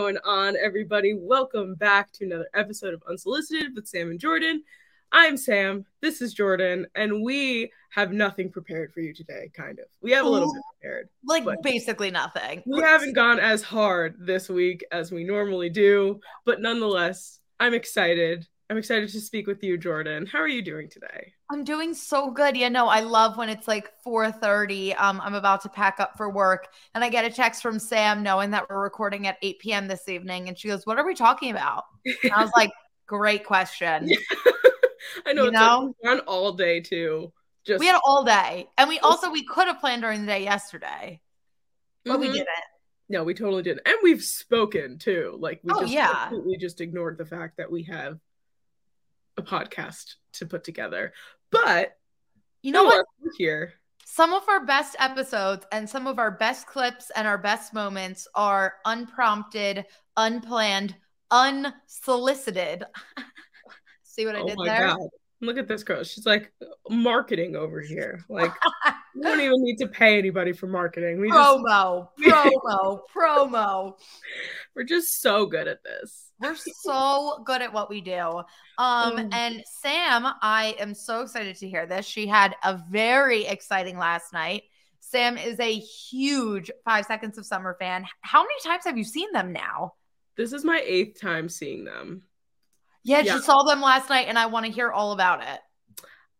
Going on, everybody? Welcome back to another episode of Unsolicited with Sam and Jordyn. I'm Sam, this is Jordyn, and we have nothing prepared for you today, kind of. We have a little bit prepared. Like basically nothing. We haven't gone as hard this week as we normally do, but nonetheless, I'm excited. I'm excited to speak with you, Jordyn. How are you doing today? I'm doing so good. Yeah, no, I love when it's like 4:30. Um, I'm about to pack up for work, and I get a text from Sam knowing that we're recording at 8 p.m. this evening, and she goes, "What are we talking about?" And I was like, "Great question." I know You it's know? like on all day too. Just We had all day, and we also we could have planned during the day yesterday, but we Mhm. didn't. No, we totally didn't. And we've spoken too. Like we Oh, just yeah. completely just ignored the fact that we have a podcast to put together. But You know what? Here. Some of our best episodes and some of our best clips and our best moments are unprompted, unplanned, unsolicited. See what I Oh did my there? god. Look at this girl. She's like marketing over here. Like we don't even need to pay anybody for marketing. We promo, just promo, promo, promo. we're just so good at this. We're so good at what we do. Um, Mm. and Sam, I am so excited to hear this. She had a very exciting last night. Sam is a huge Five Seconds of Summer fan. How many times have you seen them now? This is my eighth time seeing them. Yeah, Yeah. she saw them last night, and I want to hear all about it.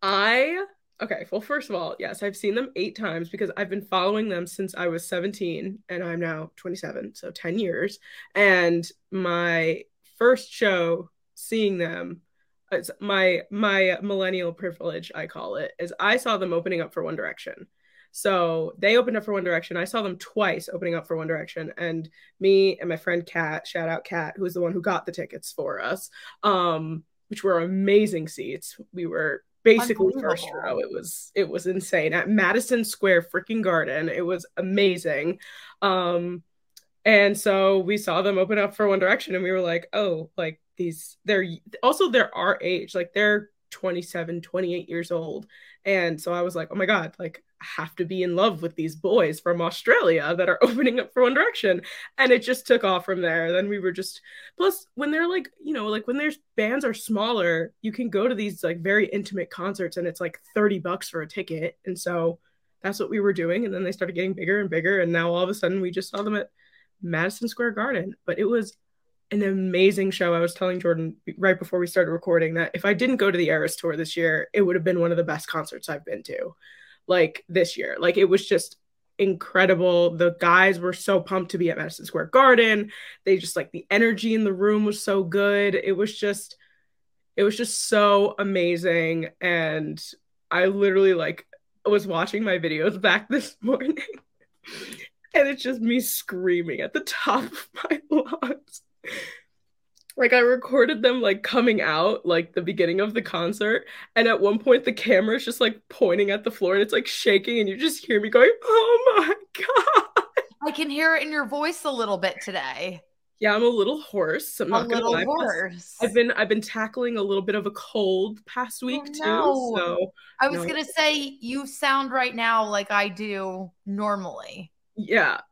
I okay, well, first of all, yes, I've seen them eight times because I've been following them since I was 17 and I'm now 27, so 10 years. And my first show seeing them, it's my my millennial privilege, I call it, is I saw them opening up for One Direction. So they opened up for One Direction. I saw them twice opening up for One Direction, and me and my friend Kat, shout out Kat, who was the one who got the tickets for us, um, which were amazing seats. We were basically first row. It was it was insane at Madison Square freaking Garden. It was amazing. Um, and so we saw them open up for One Direction, and we were like, oh, like these, they're also they're our age, like they're 27, 28 years old. And so I was like, oh my God, like I have to be in love with these boys from Australia that are opening up for One Direction. And it just took off from there. Then we were just, plus, when they're like, you know, like when their bands are smaller, you can go to these like very intimate concerts and it's like 30 bucks for a ticket. And so that's what we were doing. And then they started getting bigger and bigger. And now all of a sudden we just saw them at Madison Square Garden. But it was an amazing show. I was telling Jordyn right before we started recording that if I didn't go to the Eras tour this year, it would have been one of the best concerts I've been to. Like this year. Like it was just incredible. The guys were so pumped to be at Madison Square Garden. They just like the energy in the room was so good. It was just it was just so amazing and I literally like was watching my videos back this morning and it's just me screaming at the top of my lungs. Like I recorded them like coming out like the beginning of the concert and at one point the camera is just like pointing at the floor and it's like shaking and you just hear me going, "Oh my god." I can hear it in your voice a little bit today. Yeah, I'm a little hoarse. I'm A not gonna little lie. Hoarse. I've been I've been tackling a little bit of a cold past week oh, too. Oh, no. So I was no. gonna say you sound right now like I do normally, yeah.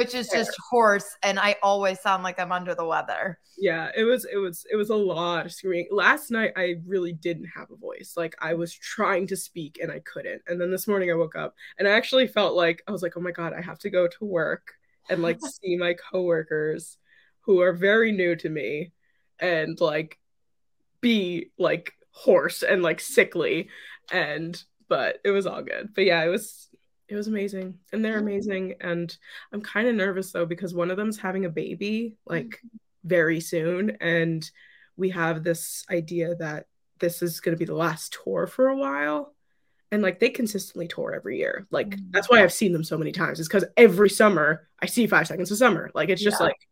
which is just hoarse, and I always sound like I'm under the weather. yeah, it was it was it was a lot of screaming. Last night I really didn't have a voice. Like I was trying to speak and I couldn't. And then this morning I woke up and I actually felt like I was like, "Oh my god, I have to go to work and like see my coworkers who are very new to me and like be like hoarse and like sickly and but it was all good. But yeah, it was it was amazing and they're amazing and I'm kind of nervous though because one of them's having a baby like very soon and we have this idea that this is going to be the last tour for a while and like they consistently tour every year. Like Mhm. that's why i've seen them so many times is because every summer i see five seconds of summer. Like it's just Yeah. like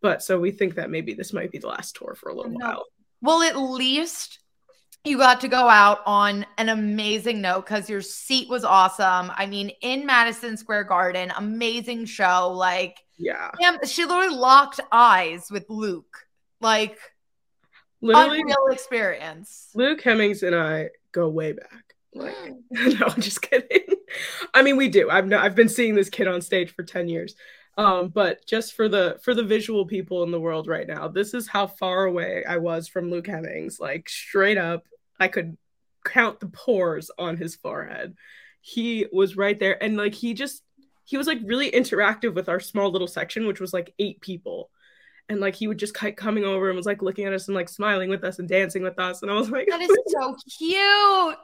but so we think that maybe this might be the last tour for a little while. Well, at least you got to go out on an amazing note because your seat was awesome. I mean, in Madison Square Garden, amazing show. Like, yeah damn, she literally locked eyes with Luke. Like, literally unreal experience. luke hemmings and i go way back like no i'm just kidding i mean we do i've no, i've been seeing this kid on stage for 10 years Um, but just for the for the visual people in the world right now, this is how far away I was from Luke Hemmings. Like straight up, I could count the pores on his forehead. He was right there, and like he just he was like really interactive with our small little section, which was like eight people. And like he would just keep coming over and was like looking at us and like smiling with us and dancing with us. And I was like, That is so cute.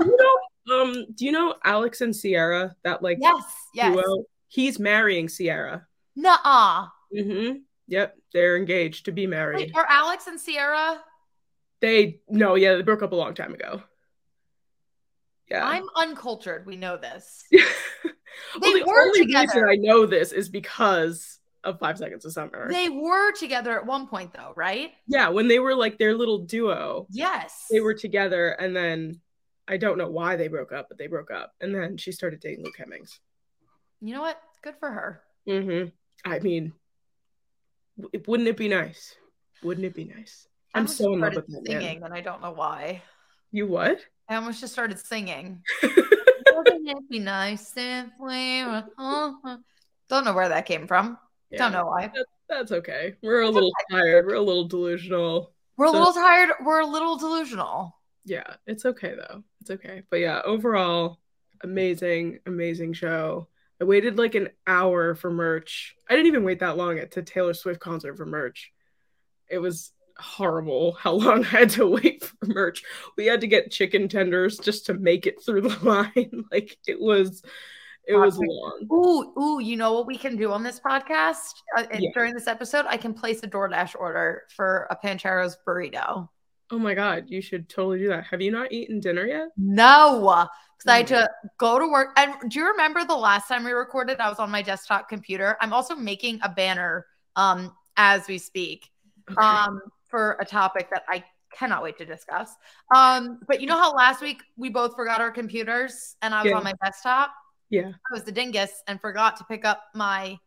you know, um, do you know Alex and Sierra? That like Yes, yes. duo? He's marrying Sierra. Nuh-uh. Mm-hmm. Yep, they're engaged to be married. Wait, are Alex and Sierra? They no, yeah, they broke up a long time ago. Yeah. I'm uncultured. We know this. well, They the were only together. reason I know this is because of Five Seconds of Summer. They were together at one point, though, right? yeah, when they were like their little duo, Yes. they were together, and then I don't know why they broke up, but they broke up, and then she started dating Luke Hemmings. You know what? Good for her. Mm-hmm. I mean, wouldn't it be nice? Wouldn't it be nice? I'm so in love with that man. singing, and I don't know why. You what? I almost just started singing. Wouldn't it be nice if we were- uh-huh. Don't know where that came from. Yeah, Don't know why. that- that's okay. We're a little tired. We're a little delusional. We're a So- little tired. We're a little delusional. Yeah, it's okay though. It's okay. But yeah, overall, amazing, amazing show. I waited like an hour for merch. I didn't even wait that long at to Taylor Swift concert for merch. It was horrible how long I had to wait for merch. We had to get chicken tenders just to make it through the line. like it was it was long. Ooh, ooh, you know what we can do on this podcast uh, Yeah. during this episode? I can place a DoorDash order for a Pancheros burrito. Oh my god, you should totally do that. Have you not eaten dinner yet? No, because I had to go to work. And do you remember the last time we recorded? I was on my desktop computer. I'm also making a banner um, as we speak Okay. um, for a topic that I cannot wait to discuss. Um, but you know how last week we both forgot our computers and I was Yeah. on my desktop? yeah. I was the dingus and forgot to pick up my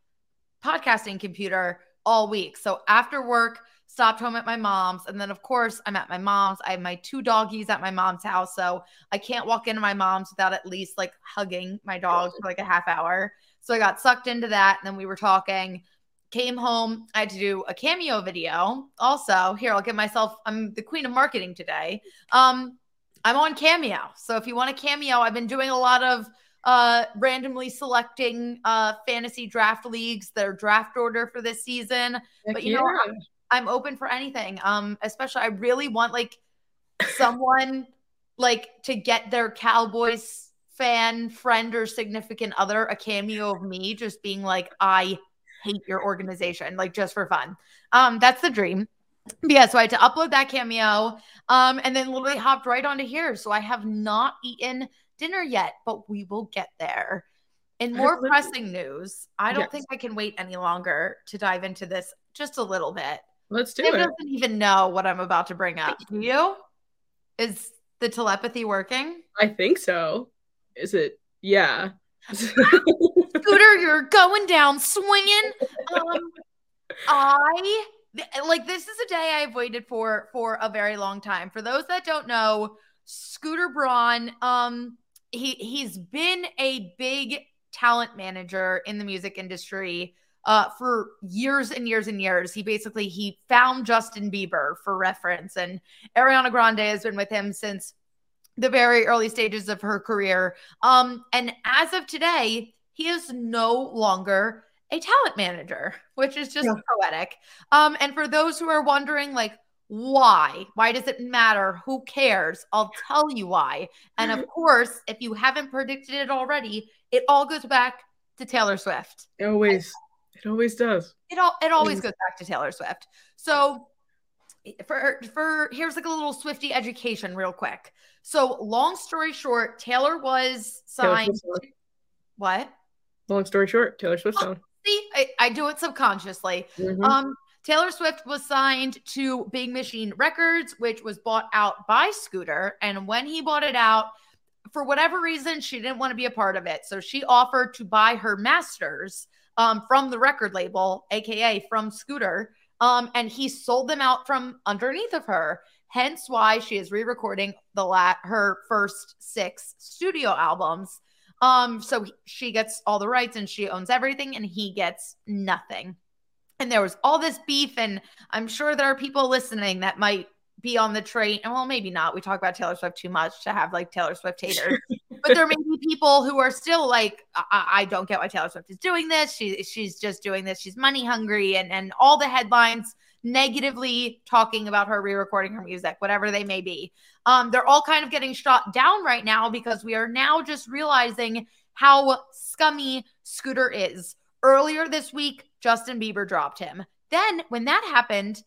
podcasting computer all week. So after work, stopped home at my mom's. And then, of course, I'm at my mom's. I have my two doggies at my mom's house. So I can't walk into my mom's without at least like hugging my dog for like a half hour. So I got sucked into that. And then we were talking. Came home. I had to do a cameo video. Also, here, I'll give myself, I'm the queen of marketing today. Um, I'm on Cameo. So if you want a cameo, I've been doing a lot of uh randomly selecting uh fantasy draft leagues their draft order for this season Heck but you know, yeah. i'm open for anything um especially i really want like someone like to get their cowboys fan friend or significant other a cameo of me just being like i hate your organization like just for fun um that's the dream but yeah so i had to upload that cameo um and then literally hopped right onto here so i have not eaten dinner yet but we will get there in more pressing news i don't Yes. think i can wait any longer to dive into this just a little bit Let's do Sam it. doesn't even know what i'm about to bring up do you is the telepathy working I think so. Is it? Yeah. Scooter, you're going down swinging. Um, I like this is a day I've waited for for a very long time. For those that don't know, Scooter Braun, um, he he's been a big talent manager in the music industry uh for years and years and years. He basically he found Justin Bieber for reference, and Ariana Grande has been with him since the very early stages of her career. Um, and as of today, he is no longer a talent manager, which is just Yeah. poetic. Um, and for those who are wondering, like, why? Why does it matter? Who cares? I'll tell you why. And of course, if you haven't predicted it already, it all goes back to Taylor Swift. It always, it always does. It all it always goes back to Taylor Swift. So for for here's like a little Swifty education real quick. So long story short, Taylor was signed. Song. What? Long story short, Taylor Swift song. See, I, I do it subconsciously. Mhm. Um, Taylor Swift was signed to Big Machine Records, which was bought out by Scooter. And when he bought it out, for whatever reason, she didn't want to be a part of it. So she offered to buy her masters um, from the record label, aka from Scooter. Um, and he sold them out from underneath of her. Hence why she is re-recording the la- her first six studio albums. Um, so she gets all the rights and she owns everything, and he gets nothing. And there was all this beef, and I'm sure there are people listening that might be on the train. And well, maybe not. We talk about Taylor Swift too much to have like Taylor Swift haters. but there may be people who are still like, I-, I, don't get why Taylor Swift is doing this. She she's just doing this. She's money hungry, and and all the headlines negatively talking about her re-recording her music, whatever they may be. Um, they're all kind of getting shot down right now because we are now just realizing how scummy Scooter is. Earlier this week, Justin Bieber dropped him. Then when that happened,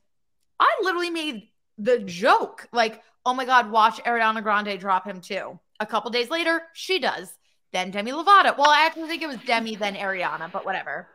I literally made the joke like, oh my God, watch Ariana Grande drop him too. A couple days later, she does. Then Demi Lovato. Well, I actually think it was Demi, then Ariana, but whatever.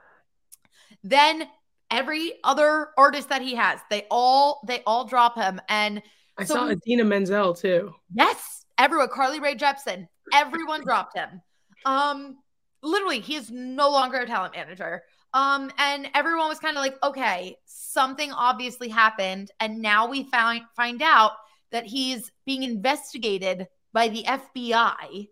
Then every other artist that he has, they all they all drop him. And I so saw Idina Menzel too. Yes, everyone. Carly Rae Jepsen. Everyone dropped him. Um, literally, he is no longer a talent manager. Um, and everyone was kind of like, okay, something obviously happened, and now we find find out that he's being investigated by the FBI.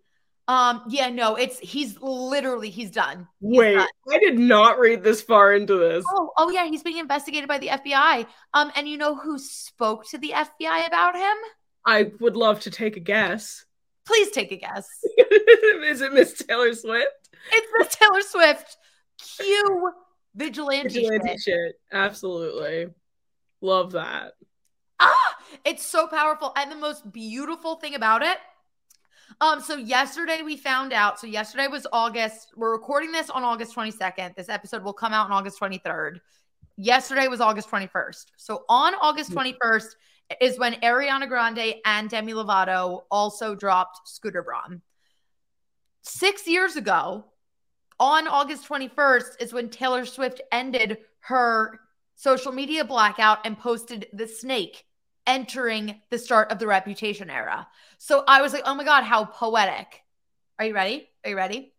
Um, yeah, no, it's he's literally he's done. He's Wait, done. I did not read this far into this. Oh, oh yeah, he's being investigated by the FBI. Um, and you know who spoke to the FBI about him? I would love to take a guess. Please take a guess. Is it Miss Taylor Swift? It's Miss Taylor Swift. Cue vigilante, vigilante shit. shit. Absolutely. Love that. Ah, it's so powerful. And the most beautiful thing about it. Um, so yesterday we found out. So yesterday was August. We're recording this on August 22nd. This episode will come out on August 23rd. Yesterday was August 21st. So on August 21st is when Ariana Grande and Demi Lovato also dropped Scooter Braun. Six years ago, on August 21st is when Taylor Swift ended her social media blackout and posted the snake entering the start of the reputation era. So I was like, oh my God, how poetic. Are you ready? Are you ready?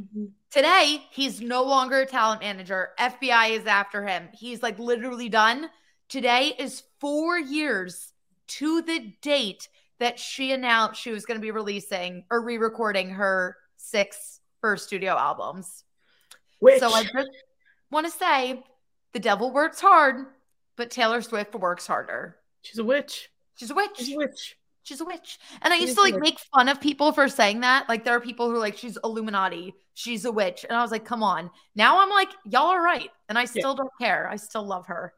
Mm-hmm. Today, he's no longer a talent manager. FBI is after him. He's like literally done. Today is four years to the date that she announced she was going to be releasing or re recording her six first studio albums. Which... So I just want to say the devil works hard, but Taylor Swift works harder. She's a witch. She's a witch. She's a witch. She's a witch. And I used to like make fun of people for saying that. Like there are people who are like, she's Illuminati. She's a witch. And I was like, come on. Now I'm like, y'all are right. And I still yeah. don't care. I still love her.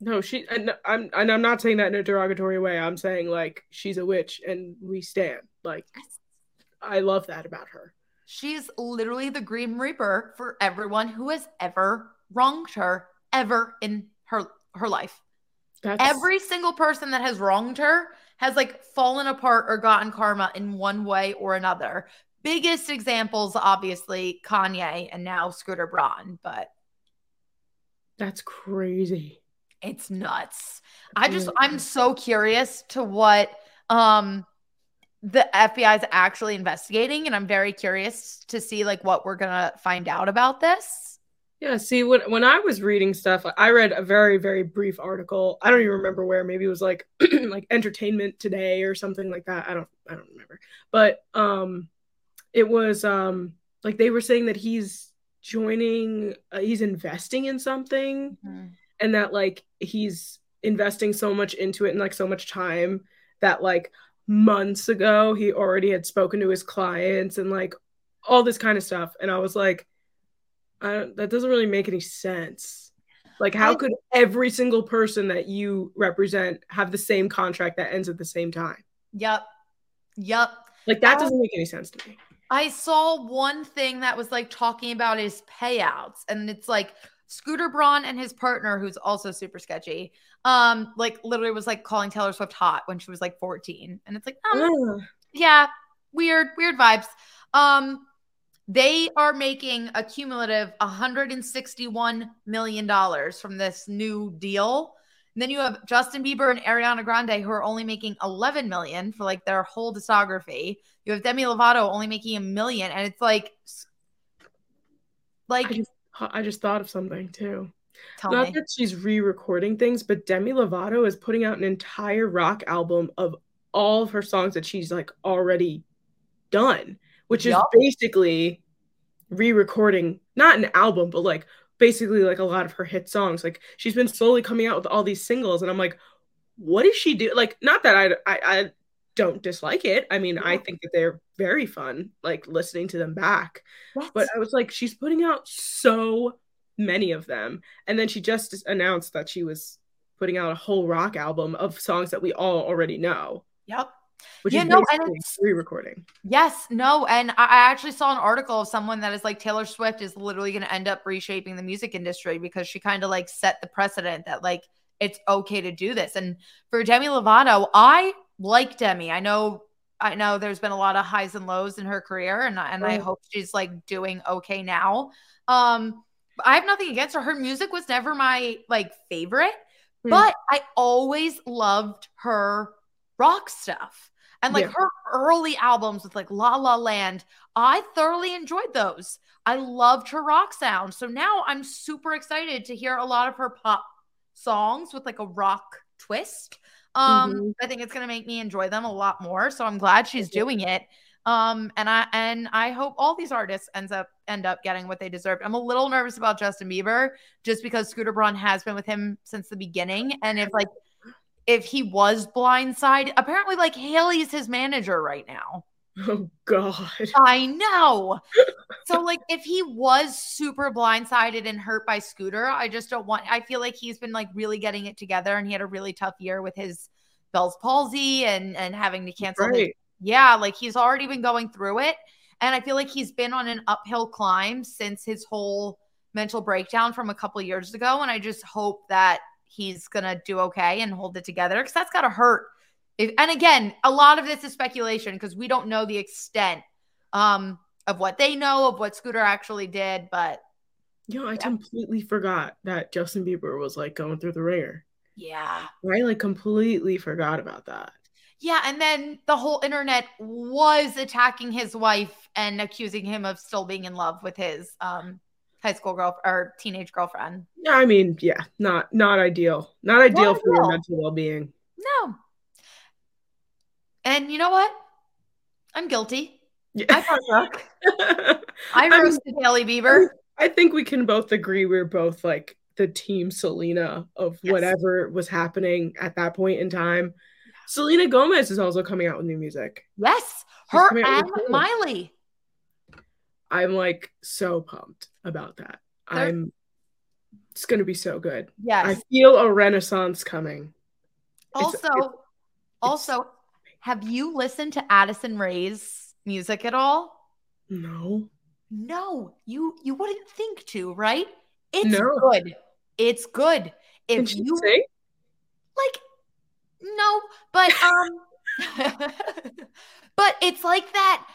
No, she and I'm and I'm not saying that in a derogatory way. I'm saying like she's a witch and we stand. Like I love that about her. She's literally the Grim Reaper for everyone who has ever wronged her ever in her her life. That's... Every single person that has wronged her has like fallen apart or gotten karma in one way or another. Biggest examples, obviously, Kanye and now Scooter Braun, but that's crazy. It's nuts. I just I'm so curious to what um the FBI is actually investigating, and I'm very curious to see like what we're gonna find out about this. Yeah, see when when I was reading stuff, I read a very very brief article. I don't even remember where. Maybe it was like like Entertainment Today or something like that. I don't I don't remember. But um it was um like they were saying that he's joining uh, he's investing in something mm-hmm. and that like he's investing so much into it and like so much time that like months ago he already had spoken to his clients and like all this kind of stuff and I was like that doesn't really make any sense. Like, how I, could every single person that you represent have the same contract that ends at the same time? Yep. Yep. Like, that doesn't make any sense to me. I saw one thing that was like talking about his payouts, and it's like Scooter Braun and his partner, who's also super sketchy, um, like literally was like calling Taylor Swift hot when she was like 14. And it's like, oh, yeah, weird, weird vibes. Um, they are making a cumulative $161 million from this new deal. And then you have Justin Bieber and Ariana Grande who are only making 11 million for like their whole discography. You have Demi Lovato only making a million and it's like like I just, I just thought of something too. Not me. that she's re-recording things, but Demi Lovato is putting out an entire rock album of all of her songs that she's like already done which is basically re-recording not an album, but like basically like a lot of her hit songs. Like she's been slowly coming out with all these singles, and I'm like, what does she do? Like, not that I I, I don't dislike it. I mean, yeah. I think that they're very fun, like listening to them back. What? But I was like, she's putting out so many of them. And then she just announced that she was putting out a whole rock album of songs that we all already know. Yep. Which yeah, is no, and it's re-recording. Yes, no, and I actually saw an article of someone that is like Taylor Swift is literally going to end up reshaping the music industry because she kind of like set the precedent that like it's okay to do this. And for Demi Lovato, I like Demi. I know I know there's been a lot of highs and lows in her career and and I hope she's like doing okay now. Um I have nothing against her. Her music was never my like favorite, mm. but I always loved her rock stuff. And like yeah. her early albums with like La La Land, I thoroughly enjoyed those. I loved her rock sound. So now I'm super excited to hear a lot of her pop songs with like a rock twist. Um, mm-hmm. I think it's gonna make me enjoy them a lot more. So I'm glad she's doing it. Um, and I and I hope all these artists ends up end up getting what they deserve. I'm a little nervous about Justin Bieber just because Scooter Braun has been with him since the beginning, and if like if he was blindside, apparently like Hailey's his manager right now. Oh God. I know. so like if he was super blindsided and hurt by Scooter, I just don't want I feel like he's been like really getting it together and he had a really tough year with his Bell's palsy and and having to cancel right. his, yeah, like he's already been going through it. And I feel like he's been on an uphill climb since his whole mental breakdown from a couple years ago. And I just hope that he's gonna do okay and hold it together because that's gotta hurt if, and again, a lot of this is speculation because we don't know the extent um, of what they know of what Scooter actually did. But yeah, I yeah. completely forgot that Justin Bieber was like going through the ringer. Yeah, I like completely forgot about that. Yeah, and then the whole internet was attacking his wife and accusing him of still being in love with his um, high school girl or teenage girlfriend. Yeah, I mean, yeah, not not ideal. Not ideal not for your mental well being. No, and you know what? I'm guilty. Yeah. I I roasted Hailey Bieber. I think we can both agree we're both like the team Selena of yes. whatever was happening at that point in time. Selena Gomez is also coming out with new music. Yes, her and Miley. I'm like so pumped about that. They're... I'm it's going to be so good. Yes. I feel a renaissance coming. Also, it's, it's, also have you listened to Addison Rae's music at all? No. No, you you wouldn't think to, right? It's no. good. It's good. If you sing? like no, but um but it's like that.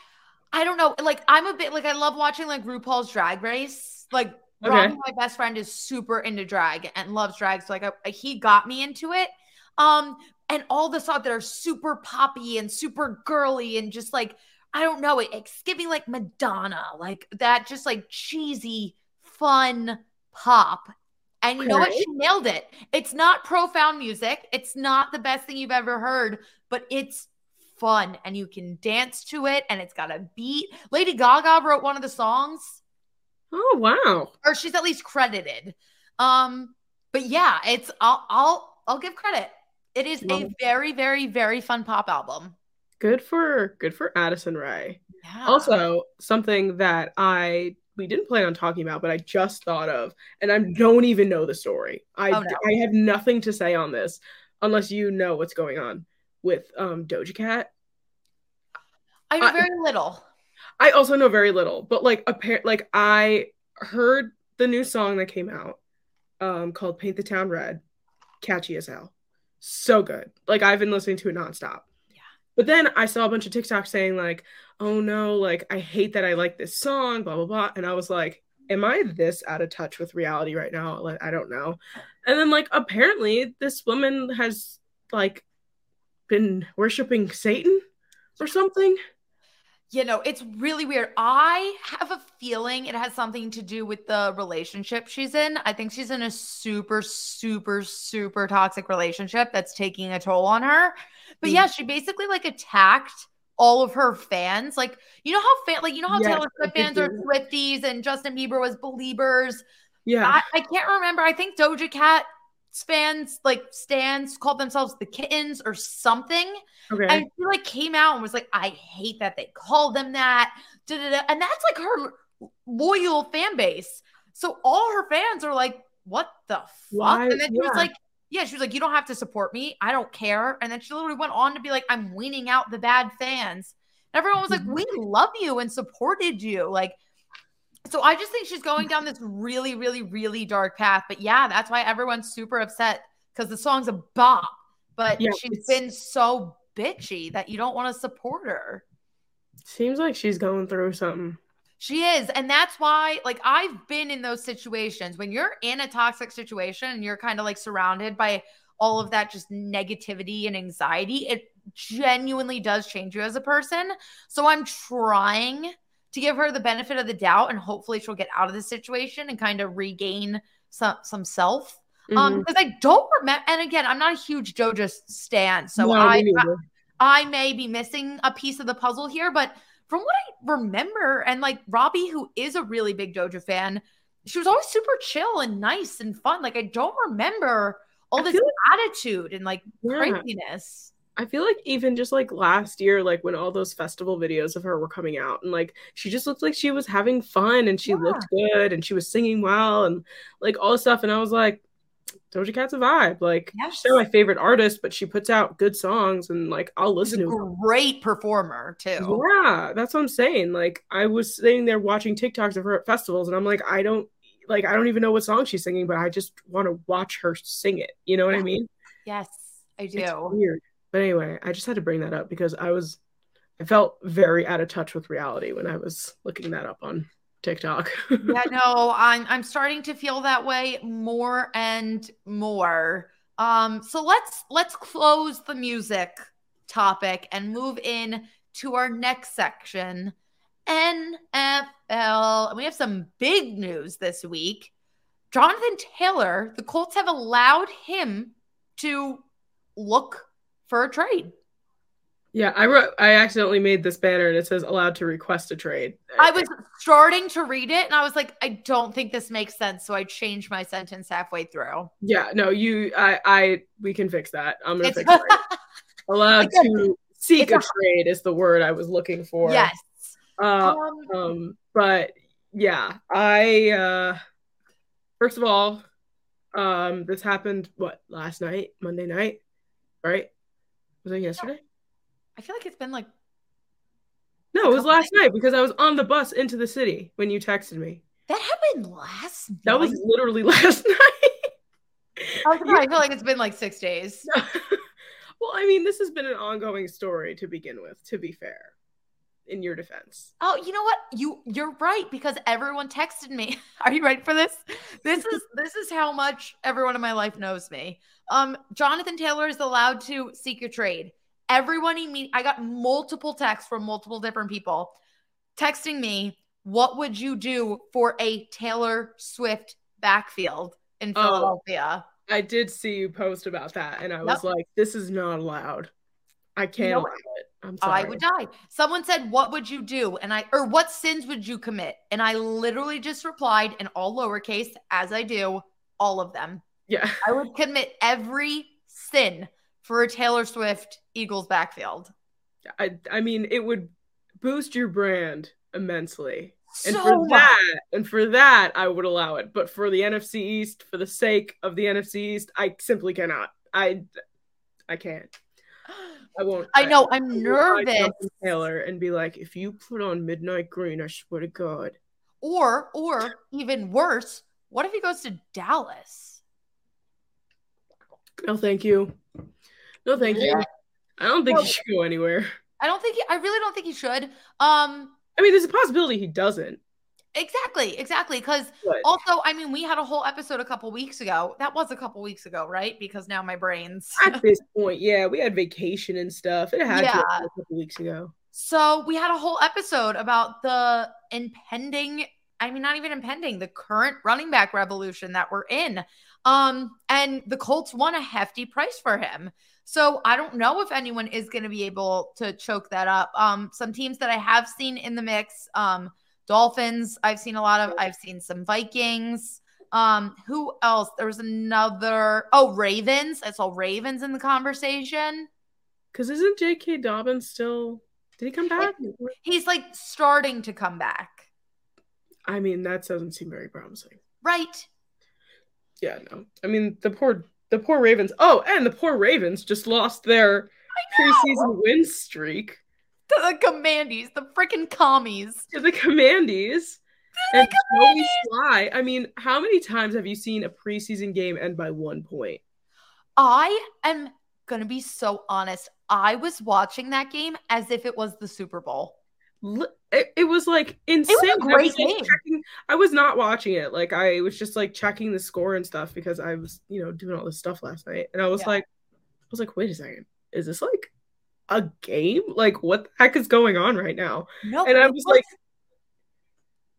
I don't know. Like I'm a bit like I love watching like RuPaul's Drag Race. Like okay. My best friend, is super into drag and loves drag. So like I, he got me into it. Um, and all the songs that are super poppy and super girly and just like I don't know, it, it's giving like Madonna, like that just like cheesy, fun pop. And you okay. know what? She nailed it. It's not profound music. It's not the best thing you've ever heard, but it's fun and you can dance to it and it's got a beat. Lady Gaga wrote one of the songs. Oh wow. Or she's at least credited. Um but yeah, it's I'll I'll I'll give credit. It is well, a very, very, very fun pop album. Good for good for Addison Rae. Yeah. Also, something that I we didn't plan on talking about, but I just thought of, and I don't even know the story. I oh, no. I have nothing to say on this unless you know what's going on with um Doja Cat. I know I, very little. I also know very little, but like apparent like I heard the new song that came out um called Paint the Town Red, catchy as hell so good. Like I've been listening to it nonstop. Yeah. But then I saw a bunch of TikToks saying like, "Oh no, like I hate that I like this song, blah blah blah," and I was like, "Am I this out of touch with reality right now? Like I don't know." And then like apparently this woman has like been worshiping Satan or something you know, it's really weird. I have a feeling it has something to do with the relationship she's in. I think she's in a super, super, super toxic relationship that's taking a toll on her. But mm. yeah, she basically like attacked all of her fans. Like, you know how fan, like you know how Yes, Taylor Swift fans are. Swifties and Justin Bieber was believers. Yeah. I, I can't remember. I think Doja Cat fans, like stands, called themselves the kittens or something. okay. And she like came out and was like, I hate that they call them that. Da-da-da. And that's like her loyal fan base. So all her fans are like, what the fuck? Why- And then she was like, yeah, she was like, you don't have to support me. I don't care. And then she literally went on to be like, I'm weaning out the bad fans. And everyone was like, Mhm. we love you and supported you. Like, so I just think she's going down this really, really, really dark path. But yeah, that's why everyone's super upset because the song's a bop. But Yeah, she's been so bitchy that you don't want to support her. Seems like she's going through something. She is. And that's why, like, I've been in those situations when you're in a toxic situation and you're kind of like surrounded by all of that just negativity and anxiety. It genuinely does change you as a person. So I'm trying to give her the benefit of the doubt and hopefully she'll get out of the situation and kind of regain some, some self. Um, Mhm. because I don't remember, and again, I'm not a huge Doja stan, so No, me I. I may be missing a piece of the puzzle here, but from what I remember, and like Robbie, who is a really big Doja fan, she was always super chill and nice and fun. Like I don't remember all I this feel attitude and like Yeah. craziness. I feel like even just like last year, like when all those festival videos of her were coming out, and like she just looked like she was having fun and she Yeah. looked good and she was singing well and like all this stuff. And I was like, Doja Cat's a vibe. Like Yes. she's not my favorite artist, but she puts out good songs and like I'll listen to her. great performer too. Yeah, that's what I'm saying. Like I was sitting there watching TikToks of her at festivals, and I'm like, I don't like I don't even know what song she's singing, but I just want to watch her sing it. You know what I mean? Yes, I It's do. weird. But anyway, I just had to bring that up because I was I felt very out of touch with reality when I was looking that up on TikTok. yeah, no, I'm I'm starting to feel that way more and more. Um, so let's let's close the music topic and move in to our next section, NFL. And we have some big news this week. Jonathan Taylor, the Colts have allowed him to look for a trade. yeah, I wrote I accidentally made this banner and it says allowed to request a trade. I was starting to read it and I was like, I don't think this makes sense. So I changed my sentence halfway through. Yeah, no, you I I we can fix that. I'm gonna It's- fix it. Allowed to seek it's a trade is the word I was looking for. yes. Uh, Um, um, but yeah, I uh first of all, um, this happened what last night, Monday night, right? Was it yesterday? I feel like it's been like No, it was last night because I was on the bus into the city when you texted me. that happened last That was literally last night. I, I feel like it's been like six days. well, I mean, this has been an ongoing story to begin with, to be fair, in your defense. Oh, you know what? You you're right because everyone texted me. Are you ready for this? This is this is how much everyone in my life knows me. Um, Jonathan Taylor is allowed to seek a trade. Everyone I got multiple texts from multiple different people texting me, "What would you do for a Taylor Swift backfield in Oh. Philadelphia?" I did see you post about that, and I was Yep. like, this is not allowed. I can't know allow it. I'm sorry. I would die. Someone said, "What would you do?" And I or what sins would you commit? And I literally just replied in all lowercase, as I do, all of them. Yeah. I would commit every sin for a Taylor Swift Eagles backfield. I I mean, it would boost your brand immensely. And So for much. that, and for that, I would allow it. But for the NFC East, for the sake of the NFC East, I simply cannot. I I can't. I won't. I know. I'm I will nervous. Taylor and be like, if you put on Midnight Green, I swear to God. Or, or even worse, what if he goes to Dallas? No, thank you. No, thank you. I don't think No. he should go anywhere. I don't think he, I really don't think he should. Um, I mean, there's a possibility he doesn't. Exactly, exactly. Because Also, I mean, we had a whole episode a couple weeks ago. That was a couple weeks ago, right? Because now my brain's. at this point, yeah, we had vacation and stuff. It had to Yeah. a couple weeks ago. so we had a whole episode about the impending, I mean, not even impending, the current running back revolution that we're in. Um, and the Colts won a hefty price for him. So I don't know if anyone is going to be able to choke that up. Um, some teams that I have seen in the mix, um, Dolphins, I've seen a lot of, I've seen some Vikings. Um, who else? There was another, oh, Ravens. I saw Ravens in the conversation. Because isn't J.K. Dobbins still, did he come back? He's like starting to come back. I mean, that doesn't seem very promising. Right. Yeah, no. I mean, the poor the poor Ravens. Oh, and the poor Ravens just lost their preseason win streak to the Commandies, the freaking commies. To the Commandies. To and Joey Slye. I mean, how many times have you seen a preseason game end by one point? I am gonna be so honest. I was watching that game as if it was the Super Bowl it, it was like insane. It was great I was, game. Checking, I was not watching it. Like I was just like checking the score and stuff because I was, you know, doing all this stuff last night. And I was yeah. like, I was like, wait a second, is this like a game? Like what the heck is going on right now? No, and I was, was like,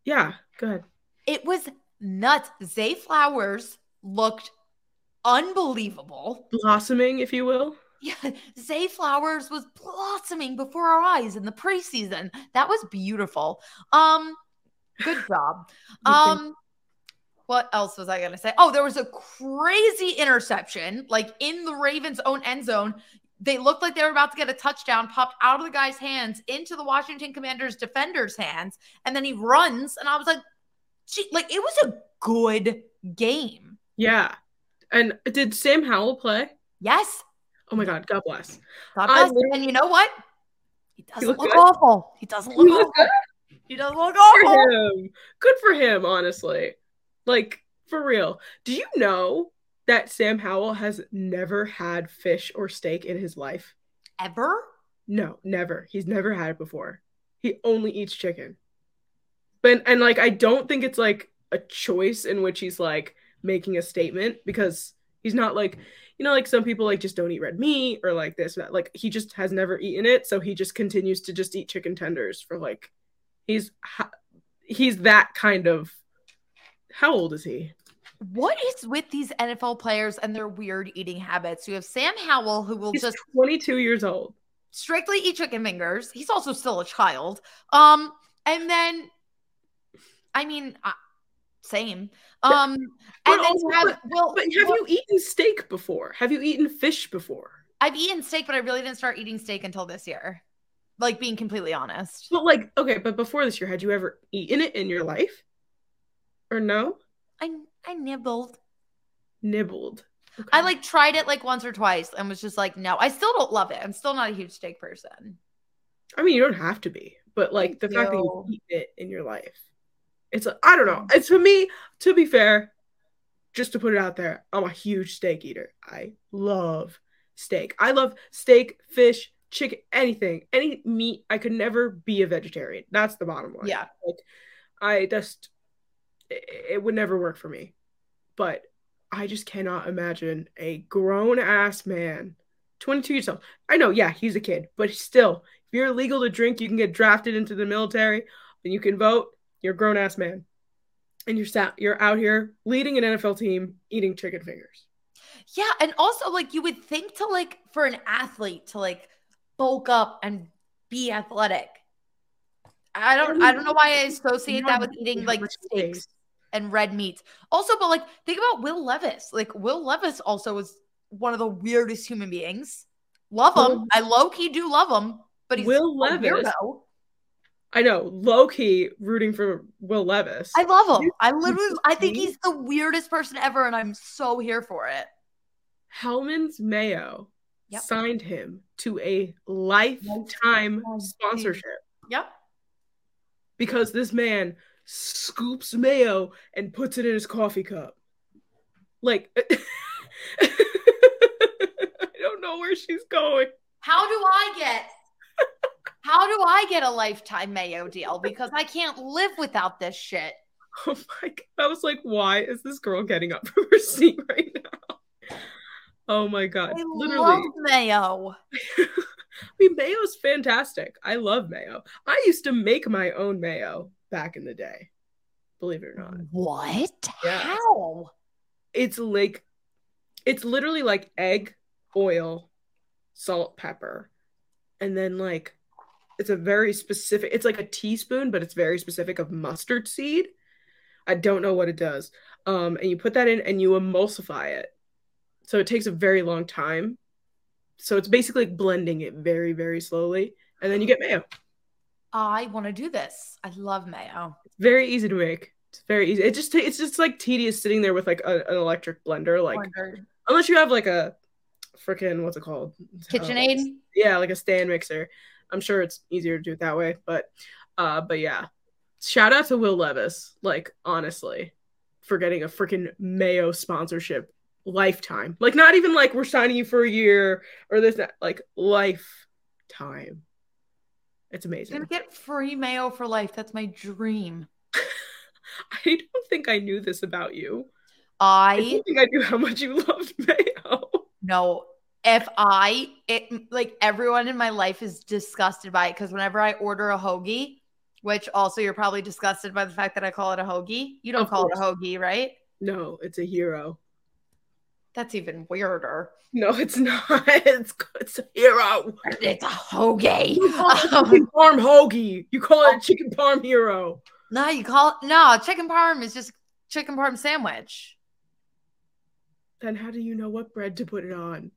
yeah, go ahead. It was nuts. Zay Flowers looked unbelievable, blossoming, if you will. Yeah, Zay Flowers was blossoming before our eyes in the preseason. That was beautiful. Um, good job. Um, what else was I gonna say? Oh, there was a crazy interception, like in the Ravens' own end zone. They looked like they were about to get a touchdown, popped out of the guy's hands into the Washington Commanders defender's hands, and then he runs, and I was like, gee, like it was a good game. Yeah. And did Sam Howell play? Yes. Oh my God, God bless. God bless. and you know what? He doesn't he look good. awful. He doesn't look, he awful. Good. He doesn't look good awful. For him. Good for him, honestly. Like, for real. Do you know that Sam Howell has never had fish or steak in his life? Ever? No, never. He's never had it before. He only eats chicken. But and like I don't think it's like a choice in which he's like making a statement because he's not like you know, like some people like just don't eat red meat or like this, that. like he just has never eaten it, so he just continues to just eat chicken tenders for like he's he's that kind of. How old is he? What is with these NFL players and their weird eating habits? You have Sam Howell, who will he's just 22 years old, strictly eat chicken fingers. He's also still a child. Um, and then, I mean, same. Um, and then you have well, but have well, you eaten steak before? Have you eaten fish before? I've eaten steak, but I really didn't start eating steak until this year. Like being completely honest. But like, okay, but before this year, had you ever eaten it in your life? Or no? I I nibbled. Nibbled. Okay. I like tried it like once or twice and was just like, no, I still don't love it. I'm still not a huge steak person. I mean, you don't have to be, but like the fact that you eat it in your life. It's I I don't know. It's for me, to be fair, just to put it out there, I'm a huge steak eater. I love steak. I love steak, fish, chicken, anything, any meat. I could never be a vegetarian. That's the bottom line. Yeah. Like, I just, it, it would never work for me. But I just cannot imagine a grown ass man, 22 years old. I know, yeah, he's a kid, but still, if you're illegal to drink, you can get drafted into the military and you can vote. You're a grown ass man, and you're sat, you're out here leading an NFL team, eating chicken fingers. Yeah, and also like you would think to like for an athlete to like bulk up and be athletic. I don't I don't know why I associate that with eating like steaks and red meats. Also, but like think about Will Levis. Like Will Levis also is one of the weirdest human beings. Love him. I low key do love him, but he's Will Levis. Weirdo. I know, low key rooting for Will Levis. I love him. I literally, I think he's the weirdest person ever, and I'm so here for it. Hellmann's Mayo yep. signed him to a lifetime sponsorship. Yep. Because this man scoops mayo and puts it in his coffee cup. Like, I don't know where she's going. How do I get how do I get a lifetime Mayo deal? Because I can't live without this shit. Oh my god. I was like, why is this girl getting up from her seat right now? Oh my god. I Literally. love Mayo. I mean, Mayo's fantastic. I love Mayo. I used to make my own Mayo back in the day. Believe it or not. What? Yeah. How? It's like it's literally like egg, oil, salt, pepper, and then like it's a very specific. It's like a teaspoon, but it's very specific of mustard seed. I don't know what it does. Um, and you put that in and you emulsify it. So it takes a very long time. So it's basically blending it very, very slowly, and then you get mayo. I want to do this. I love mayo. It's very easy to make. It's very easy. It just it's just like tedious sitting there with like a, an electric blender, like Blender. unless you have like a freaking what's it called? KitchenAid. Uh, yeah, like a stand mixer. I'm sure it's easier to do it that way, but uh, but yeah. Shout out to Will Levis, like honestly, for getting a freaking Mayo sponsorship lifetime. Like not even like we're signing you for a year or this that, like lifetime. It's amazing. I'm gonna get free mayo for life. That's my dream. I don't think I knew this about you. I, I don't think I knew how much you loved mayo. No, if I it like everyone in my life is disgusted by it because whenever I order a hoagie, which also you're probably disgusted by the fact that I call it a hoagie. You don't of call course. it a hoagie, right? No, it's a hero. That's even weirder. No, it's not. It's, it's a hero. It's a hoagie. Um, chicken parm hoagie. You call it a chicken parm hero. No, you call it no chicken parm is just chicken parm sandwich. Then how do you know what bread to put it on?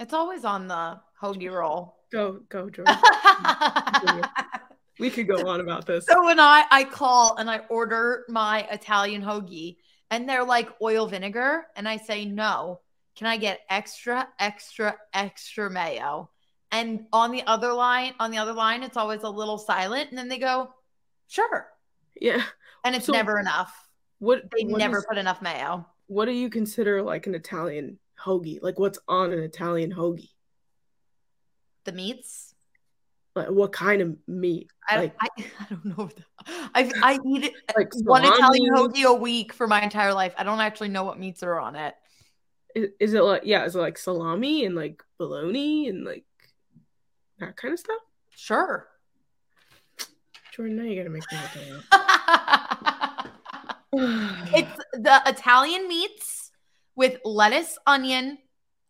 It's always on the hoagie roll. Go, go, Jordyn. we could go on about this. So when I I call and I order my Italian hoagie and they're like oil vinegar and I say no, can I get extra extra extra mayo? And on the other line, on the other line it's always a little silent and then they go, "Sure." Yeah. And it's so never enough. What they what never is, put enough mayo. What do you consider like an Italian hoagie? Like what's on an Italian hoagie? The meats. Like what kind of meat? I, like, I, I don't know. I I eat it like one Italian hoagie a week for my entire life. I don't actually know what meats are on it. Is, is it like yeah? Is it like salami and like bologna and like that kind of stuff? Sure. Jordyn, now you gotta make me look it's the Italian meats with lettuce, onion,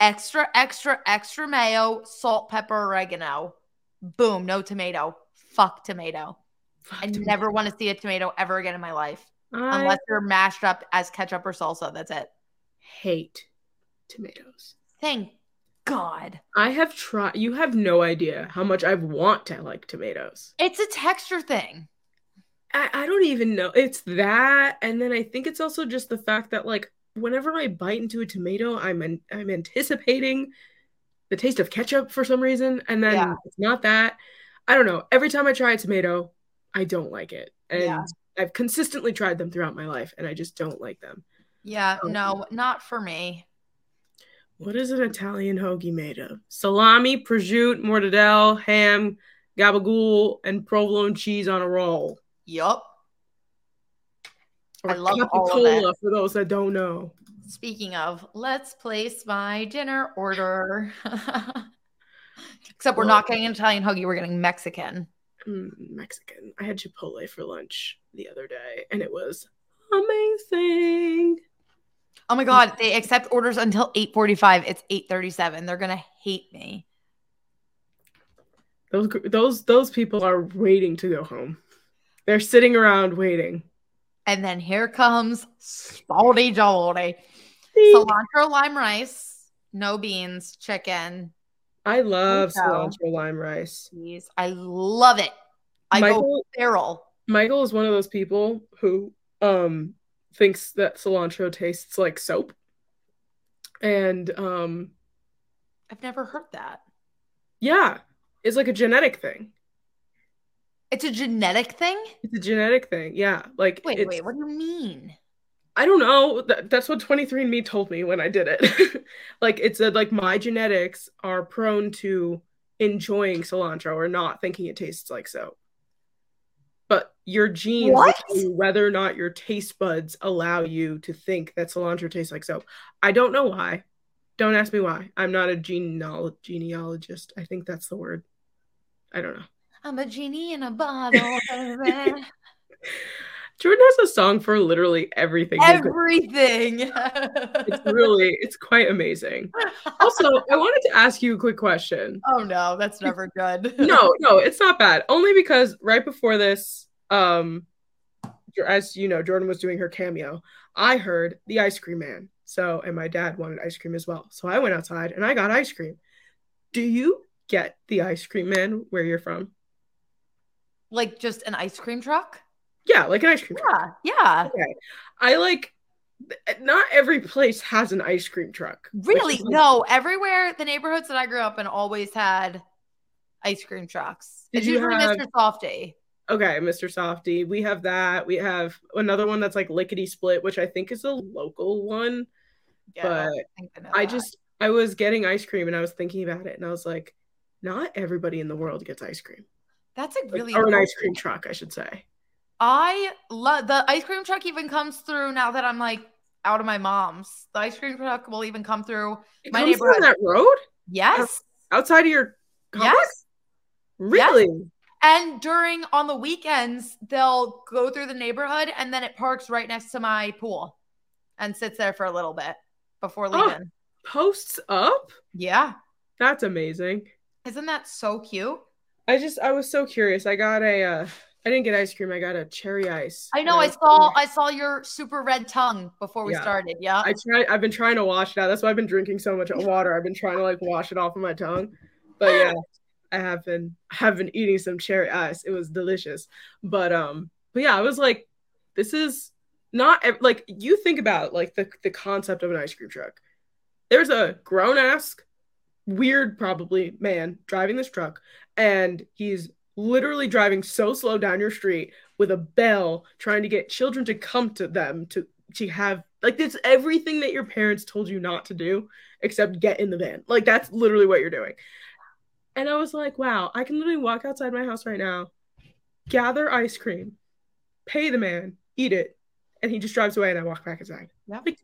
extra, extra, extra mayo, salt, pepper, oregano. Boom, no tomato. Fuck tomato. Fuck I tomato. never want to see a tomato ever again in my life. I unless they're mashed up as ketchup or salsa. That's it. Hate tomatoes. Thank God. I have tried you have no idea how much I want to like tomatoes. It's a texture thing. I, I don't even know. It's that, and then I think it's also just the fact that like whenever I bite into a tomato, I'm an, I'm anticipating the taste of ketchup for some reason, and then yeah. it's not that. I don't know. Every time I try a tomato, I don't like it, and yeah. I've consistently tried them throughout my life, and I just don't like them. Yeah, um, no, not for me. What is an Italian hoagie made of? Salami, prosciutto, mortadella, ham, gabagool, and provolone cheese on a roll. Yup. I love all of that. for those that don't know. Speaking of, let's place my dinner order. Except we're well, not getting an Italian hoagie, we're getting Mexican. Mm, Mexican. I had Chipotle for lunch the other day and it was amazing. Oh my god, they accept orders until 8:45. It's 8:37. They're going to hate me. Those those those people are waiting to go home. They're sitting around waiting. And then here comes Spaldy Joldy. Cilantro lime rice, no beans, chicken. I love cilantro lime rice. I love it. I Michael, go feral. Michael is one of those people who um thinks that cilantro tastes like soap. And um I've never heard that. Yeah. It's like a genetic thing. It's a genetic thing? It's a genetic thing. Yeah. Like Wait, wait, what do you mean? I don't know. that's what 23andme told me when I did it. like it said like my genetics are prone to enjoying cilantro or not thinking it tastes like soap. But your genes whether or not your taste buds allow you to think that cilantro tastes like soap. I don't know why. Don't ask me why. I'm not a genealog- genealogist. I think that's the word. I don't know. I'm a genie in a bottle. Jordyn has a song for literally everything. Everything. It's really, it's quite amazing. Also, I wanted to ask you a quick question. oh no, that's never good. No, no, it's not bad. Only because right before this, um, as you know, Jordyn was doing her cameo. I heard the ice cream man. So, and my dad wanted ice cream as well. So I went outside and I got ice cream. Do you get the ice cream man where you're from? Like just an ice cream truck. Yeah, like an ice cream truck. Yeah, yeah. Okay. I like not every place has an ice cream truck. Really? like- No, everywhere the neighborhoods that I grew up in always had ice cream trucks. Did it's you usually have- Mr. Softee. Okay, Mr. Softee. We have that. We have another one that's like lickety split, which I think is a local one. Yeah, but I I just I was getting ice cream and I was thinking about it and I was like, not everybody in the world gets ice cream. That's a Like, really or an ice cream truck, I should say. I love the ice cream truck. Even comes through now that I'm like out of my mom's. The ice cream truck will even come through. It My neighborhood- that road Yes, outside of your complex? yes. Really? And during on the weekends, they'll go through the neighborhood and then it parks right next to my pool and sits there for a little bit before Oh. leaving. Posts up? Yeah. That's amazing. Isn't that so cute? I just I was so curious. I got a uh I didn't get ice cream, I got a cherry ice. I know. I saw I saw your super red tongue before we Yeah. started. Yeah. I try I've been trying to wash it out. That's why I've been drinking so much water. I've been trying to like wash it off of my tongue. But yeah, I have been have been eating some cherry ice. It was delicious. But um but yeah, I was like this is not like you think about like the the concept of an ice cream truck. There's a grown ass weird probably man driving this truck and he's literally driving so slow down your street with a bell trying to get children to come to them to to have like it's everything that your parents told you not to do except get in the van. Like that's literally what you're doing. And i was like wow i can literally walk outside my house right now gather ice cream pay the man eat it and he just drives away and i walk back inside. Yep. like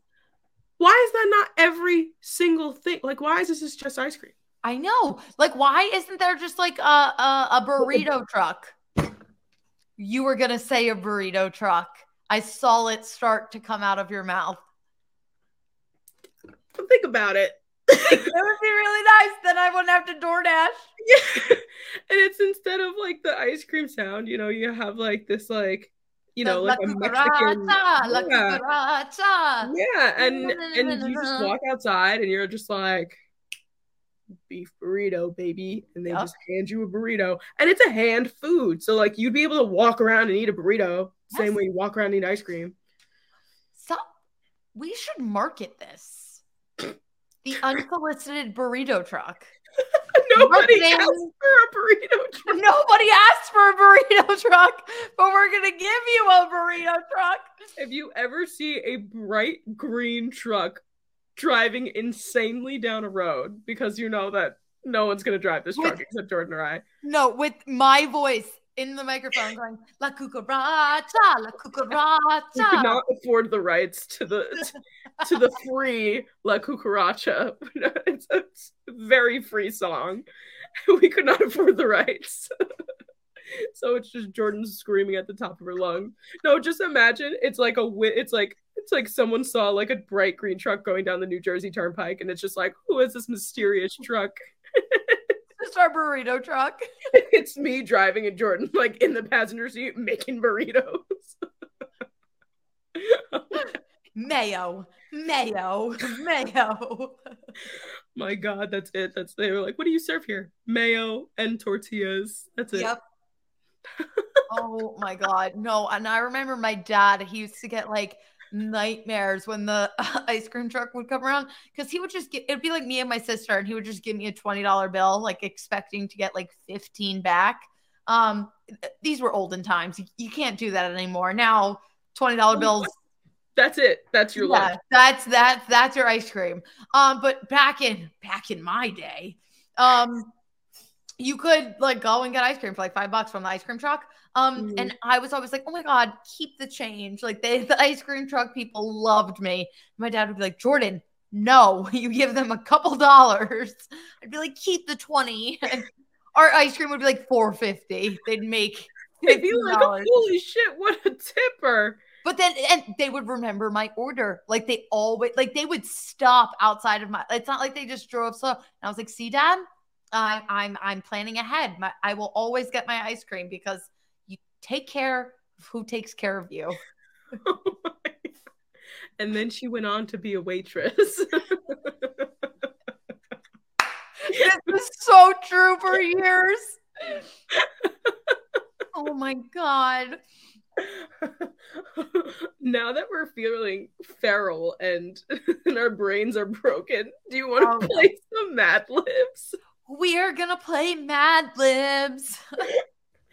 why is that not every single thing like why is this just ice cream I know. Like, why isn't there just like a, a, a burrito truck? You were going to say a burrito truck. I saw it start to come out of your mouth. think about it It would be really nice. Then I wouldn't have to DoorDash. yeah. and it's instead of like the ice cream sound you know you have like this like you know La like a mexican la yeah. Yeah, and and you just walk outside and you're just like beef burrito, baby, and they Yep. just hand you a burrito, and it's a hand food, so like you'd be able to walk around and eat a burrito same way you walk around and eat ice cream. Stop. We should market this. The unsolicited burrito truck. Nobody asked for a burrito. truck. Nobody asked for a burrito truck, but we're going to give you a burrito truck. If you ever see a bright green truck driving insanely down a road, because you know that no one's gonna drive this truck except Jordyn or I. No, with my voice in the microphone going, La cucaracha, la cucaracha. we could not afford the rights to the to the free La Cucaracha. It's a, very free song. We could not afford the rights. so it's just Jordyn screaming at the top of her lungs. No, just imagine it's like a wi- it's like it's like someone saw like a bright green truck going down the New Jersey Turnpike and it's just like, who is this mysterious truck? Just our burrito truck. it's me driving and Jordyn like in the passenger seat making burritos. Mayo, mayo, mayo. My God, that's it. That's they were like, what do you serve here? Mayo and tortillas. That's it. Yep. oh my god, no! And I remember my dad. He used to get like nightmares when the ice cream truck would come around because he would just get. It'd be like me and my sister, and he would just give me a twenty dollar bill, like expecting to get like fifteen back. Um, these were olden times. You, you can't do that anymore. Now, twenty dollar bills That's it. That's your yeah, lunch. that's that's that's your ice cream. Um, but back in back in my day, um, you could like go and get ice cream for like five bucks from the ice cream truck. Um, Mhm. and I was always like, oh my god, keep the change. Like they, the ice cream truck people loved me. My dad would be like, Jordyn, no, you give them a couple dollars. I'd be like, keep the twenty. And our ice cream would be like four fifty. They'd make They'd be like, oh, holy shit, what a tipper. But then, and they would remember my order. Like they always, like they would stop outside of my. It's not like they just drove slow. And I was like, "See, Dad, I'm I'm I'm planning ahead. My, I will always get my ice cream because take care of who takes care of you." and then she went on to be a waitress. this is so true for years. oh my god. now that we're feeling feral and, and our brains are broken, do you want to um, oh, play some Mad Libs? We are gonna play Mad Libs.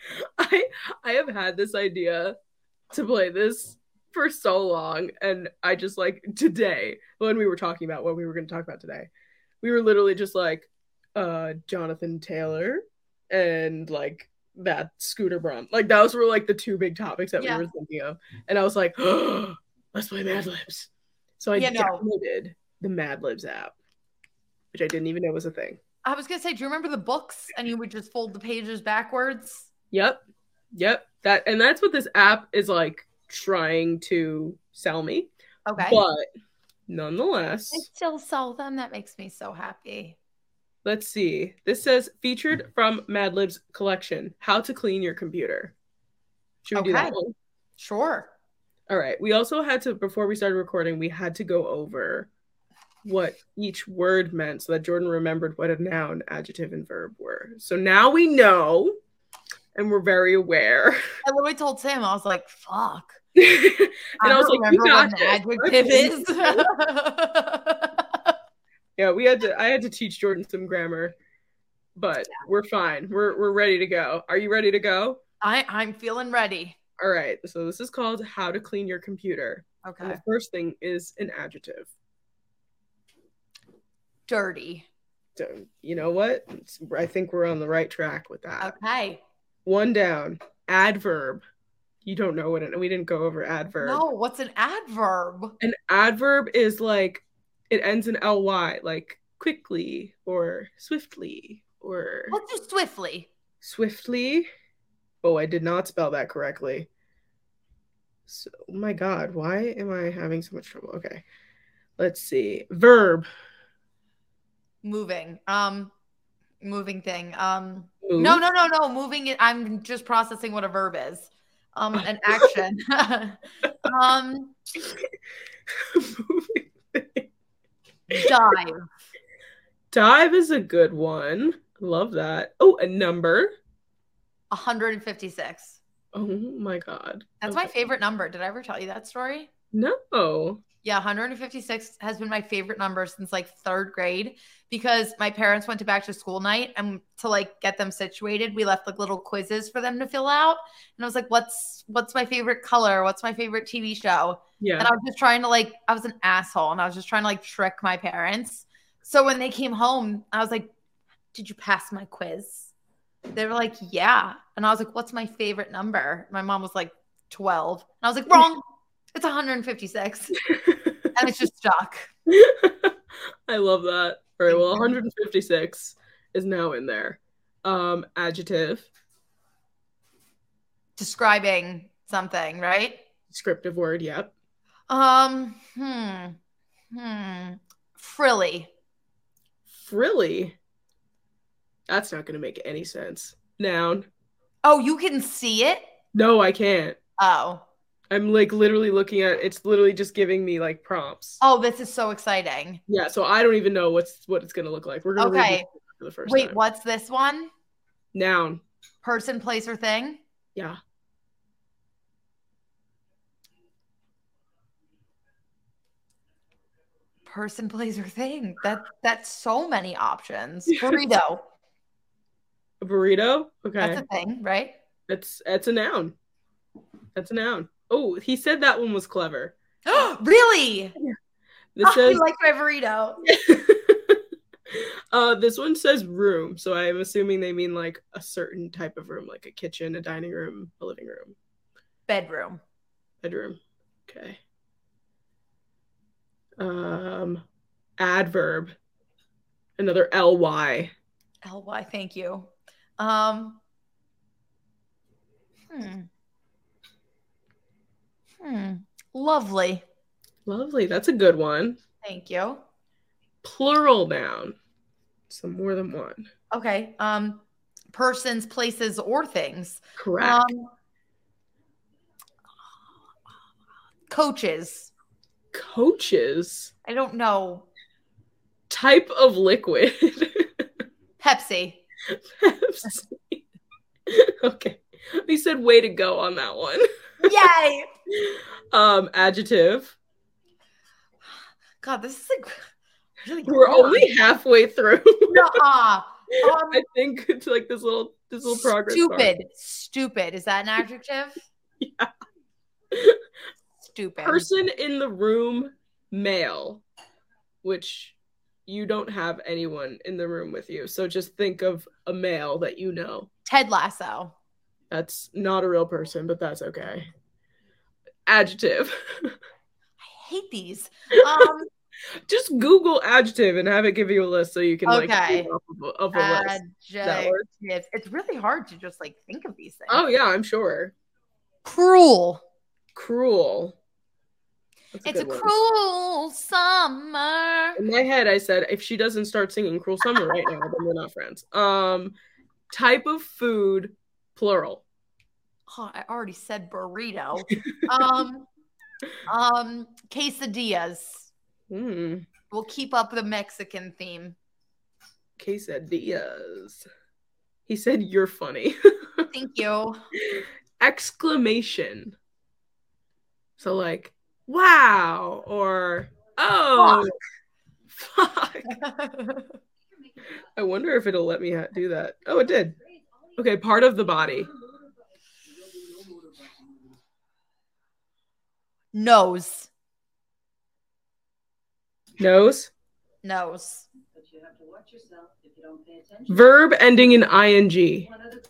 I I have had this idea to play this for so long, and I just like today when we were talking about what we were going to talk about today, we were literally just like, uh, Jonathan Taylor and like that Scooter Braun. Like those were like the two big topics that yeah. we were thinking of. And I was like, oh, let's play Mad Libs. So I yeah, downloaded no. the Mad Libs app, which I didn't even know was a thing. I was gonna say, do you remember the books and you would just fold the pages backwards? Yep. Yep. That and that's what this app is like trying to sell me. Okay. But nonetheless. I still sell them. That makes me so happy. Let's see. This says featured from Mad Lib's collection, How to Clean Your Computer. Should we okay. do that one? Sure. All right. We also had to, before we started recording, we had to go over what each word meant so that Jordyn remembered what a noun, adjective, and verb were. So now we know and we're very aware. I literally told Sam, I was like, fuck. and I, I was like, you got what adjective is. yeah, we had to. I had to teach Jordyn some grammar, but yeah. we're fine. We're we're ready to go. Are you ready to go? I I'm feeling ready. All right. So this is called how to clean your computer. Okay. And the first thing is an adjective. Dirty. So, you know what? I think we're on the right track with that. Okay. One down. Adverb. You don't know what it. We didn't go over adverb. No. What's an adverb? An adverb is like it ends in ly, like quickly or swiftly or. Let's do swiftly. Swiftly. Oh, I did not spell that correctly. So, oh my God, why am I having so much trouble? Okay, let's see. Verb. Moving. Um, moving thing. Um, Move? no, no, no, no. Moving it. I'm just processing what a verb is. Um, an action. um. Dive. Dive is a good one. Love that. Oh, a number. 156. Oh my god. That's okay. my favorite number. Did I ever tell you that story? No. Yeah, 156 has been my favorite number since like third grade because my parents went to back to school night and to like get them situated, we left like little quizzes for them to fill out. And I was like, what's what's my favorite color? What's my favorite TV show? Yeah. And I was just trying to like, I was an asshole and I was just trying to like trick my parents. So when they came home, I was like, Did you pass my quiz? They were like, Yeah. And I was like, What's my favorite number? My mom was like, 12. And I was like, Wrong. It's 156. and it's just stuck. I love that. All right, well, 156 is now in there. Um, adjective. Describing something, right? Descriptive word, yep. Um, hmm. Hmm. Frilly. Frilly? That's not going to make any sense. Noun. Oh, you can see it? No, I can't. Oh. I'm like literally looking at it's literally just giving me like prompts. Oh, this is so exciting. Yeah, so I don't even know what's what it's gonna look like. We're gonna okay. for the first Wait, time. what's this one? Noun. Person, place, or thing? Yeah. Person, place, or thing. That that's so many options. Burrito. a burrito? Okay. That's a thing, right? It's it's a noun. That's a noun. Oh, he said that one was clever. Oh, really? This oh, says like my burrito. uh, this one says room, so I'm assuming they mean like a certain type of room, like a kitchen, a dining room, a living room, bedroom, bedroom. Okay. Um, adverb, another ly. ly. Thank you. Um. Hmm. Hmm. Lovely. Lovely. That's a good one. Thank you. Plural noun. So more than one. Okay. Um, persons, places, or things. Correct. Um, coaches. Coaches. I don't know. Type of liquid. Pepsi. Pepsi. okay. We said way to go on that one. Yay! um, adjective. God, this is like really We're hard. only halfway through. Nuh-uh. Um, I think it's like this little this little progress. stupid. Stupid. Is that an adjective? Yeah. Stupid. Person in the room, male, which you don't have anyone in the room with you. So just think of a male that you know. Ted Lasso. That's not a real person, but that's okay. Adjective. I hate these. Um, just Google adjective and have it give you a list so you can like Okay. read off of a, of a list. Adjectives. It's really hard to just like think of these things. Oh yeah, I'm sure. cruel. Cruel. That's It's a one. cruel summer. In my head, I said if she doesn't start singing "Cruel Summer" right now, then we're not friends. Um, type of food, plural. Oh, I already said burrito. um, um, quesadillas. Hmm. We'll keep up the Mexican theme. Quesadillas. He said, "You're funny." Thank you. Exclamation. So like, wow, or oh, fuck. I wonder if it'll let me ha- do that. Oh, it did. Okay, part of the body. Nose. Nose. Nose. But you have to watch yourself if you don't pay attention. Verb ending in ing. One of the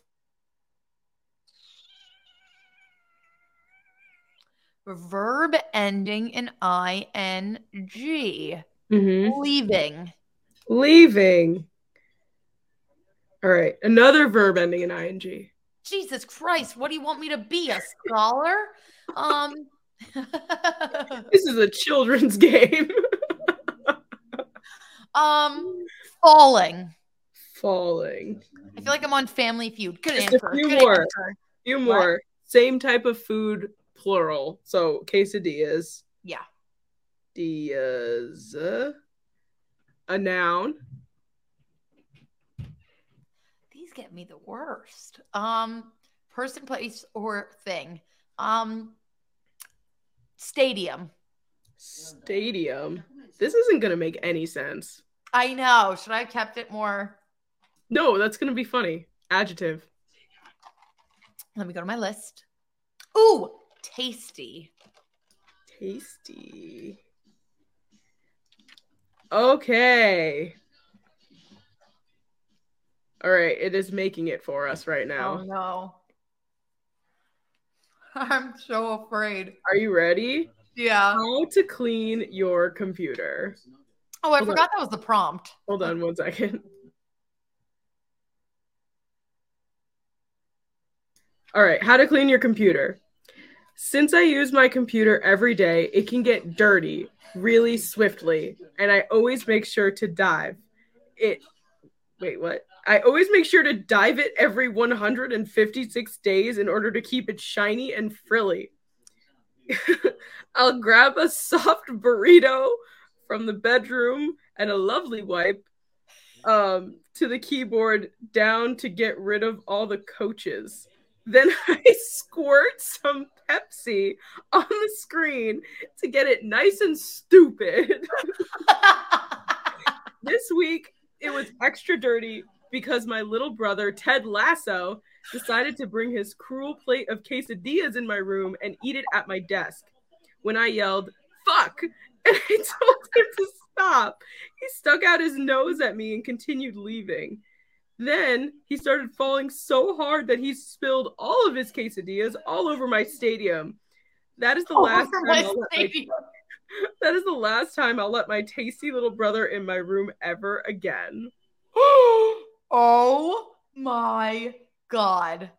Verb ending in ing. Mm-hmm. Leaving. Leaving. All right, another verb ending in ing. Jesus Christ, what do you want me to be? A scholar? Um This is a children's game. um falling. Falling. I feel like I'm on Family Feud. Good Just a few Good more. answer. few What? more. Same type of food, plural. So quesadillas. Yeah. Diaz. A noun. These get me the worst. Um person, place, or thing. Um stadium. Stadium. This isn't gonna make any sense. I know. Should I have kept it more? No, that's gonna be funny. Adjective. Let me go to my list. Ooh, tasty. Tasty. Okay. All right, it is making it for us right now. Oh no. I'm so afraid. Are you ready? Yeah. How to clean your computer. Oh, I Hold on. forgot that was the prompt. Hold on one second. All right, how to clean your computer. Since I use my computer every day, it can get dirty really swiftly, and I always make sure to dive it. Wait, what? I always make sure to dive it every 156 days in order to keep it shiny and frilly. I'll grab a soft burrito from the bedroom and a lovely wipe um, to the keyboard down to get rid of all the coaches. Then I squirt some Pepsi on the screen to get it nice and stupid. this week it was extra dirty because my little brother Ted Lasso decided to bring his cruel plate of quesadillas in my room and eat it at my desk. When I yelled, "Fuck!" and I told him to stop, he stuck out his nose at me and continued leaving. Then he started falling so hard that he spilled all of his quesadillas all over my stadium. That is the last time my I'll let my that is the last time I'll let my tasty little brother in my room ever again. oh my god.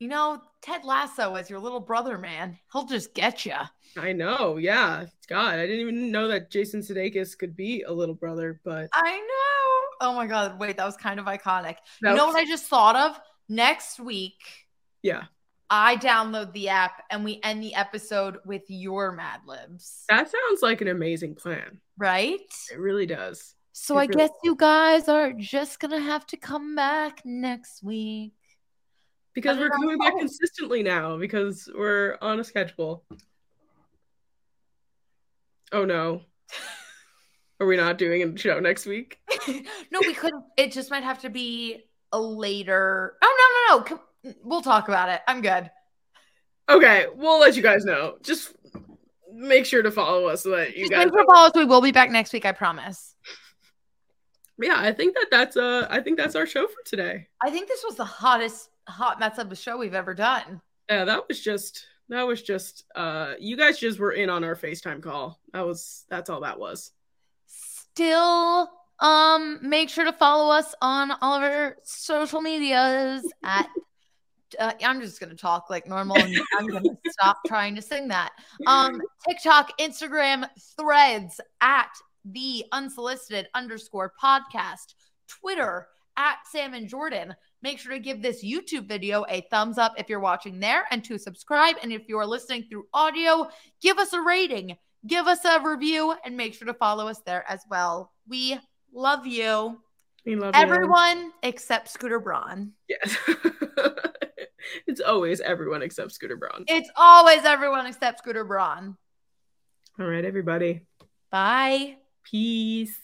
You know, Ted Lasso is your little brother, man. He'll just get you. I know. Yeah. God, I didn't even know that Jason Sudeikis could be a little brother, but I know. Oh my god, wait, that was kind of iconic. That you know was- what I just thought of? Next week, yeah, I download the app and we end the episode with your Mad Libs. that sounds like an amazing plan. Right? It really does. So It I really guess you guys are just gonna have to come back next week. Because we're coming back consistently now because we're on a schedule. Oh no. Are we not doing a show next week? no, we couldn't. It just might have to be a later. Oh no, no, no. We'll talk about it. I'm good. Okay, we'll let you guys know. Just make sure to follow us so that you Just guys make sure to follow us. We will be back next week. I promise. Yeah, I think that that's uh I think that's our show for today. I think this was the hottest hot mess of a show we've ever done. Yeah, that was just that was just uh you guys just were in on our FaceTime call. That was that's all that was. Still, um, make sure to follow us on all of our social medias at. Uh, I'm just gonna talk like normal, and I'm gonna stop trying to sing that. Um, TikTok, Instagram, Threads at the unsolicited underscore podcast, Twitter at Sam and Jordyn. Make sure to give this YouTube video a thumbs up if you're watching there, and to subscribe. And if you are listening through audio, give us a rating give us a review and make sure to follow us there as well. We love you. We love you. Everyone except Scooter Braun. Yes. it's always everyone except Scooter Braun. It's always everyone except Scooter Braun. All right, everybody. Bye. Peace.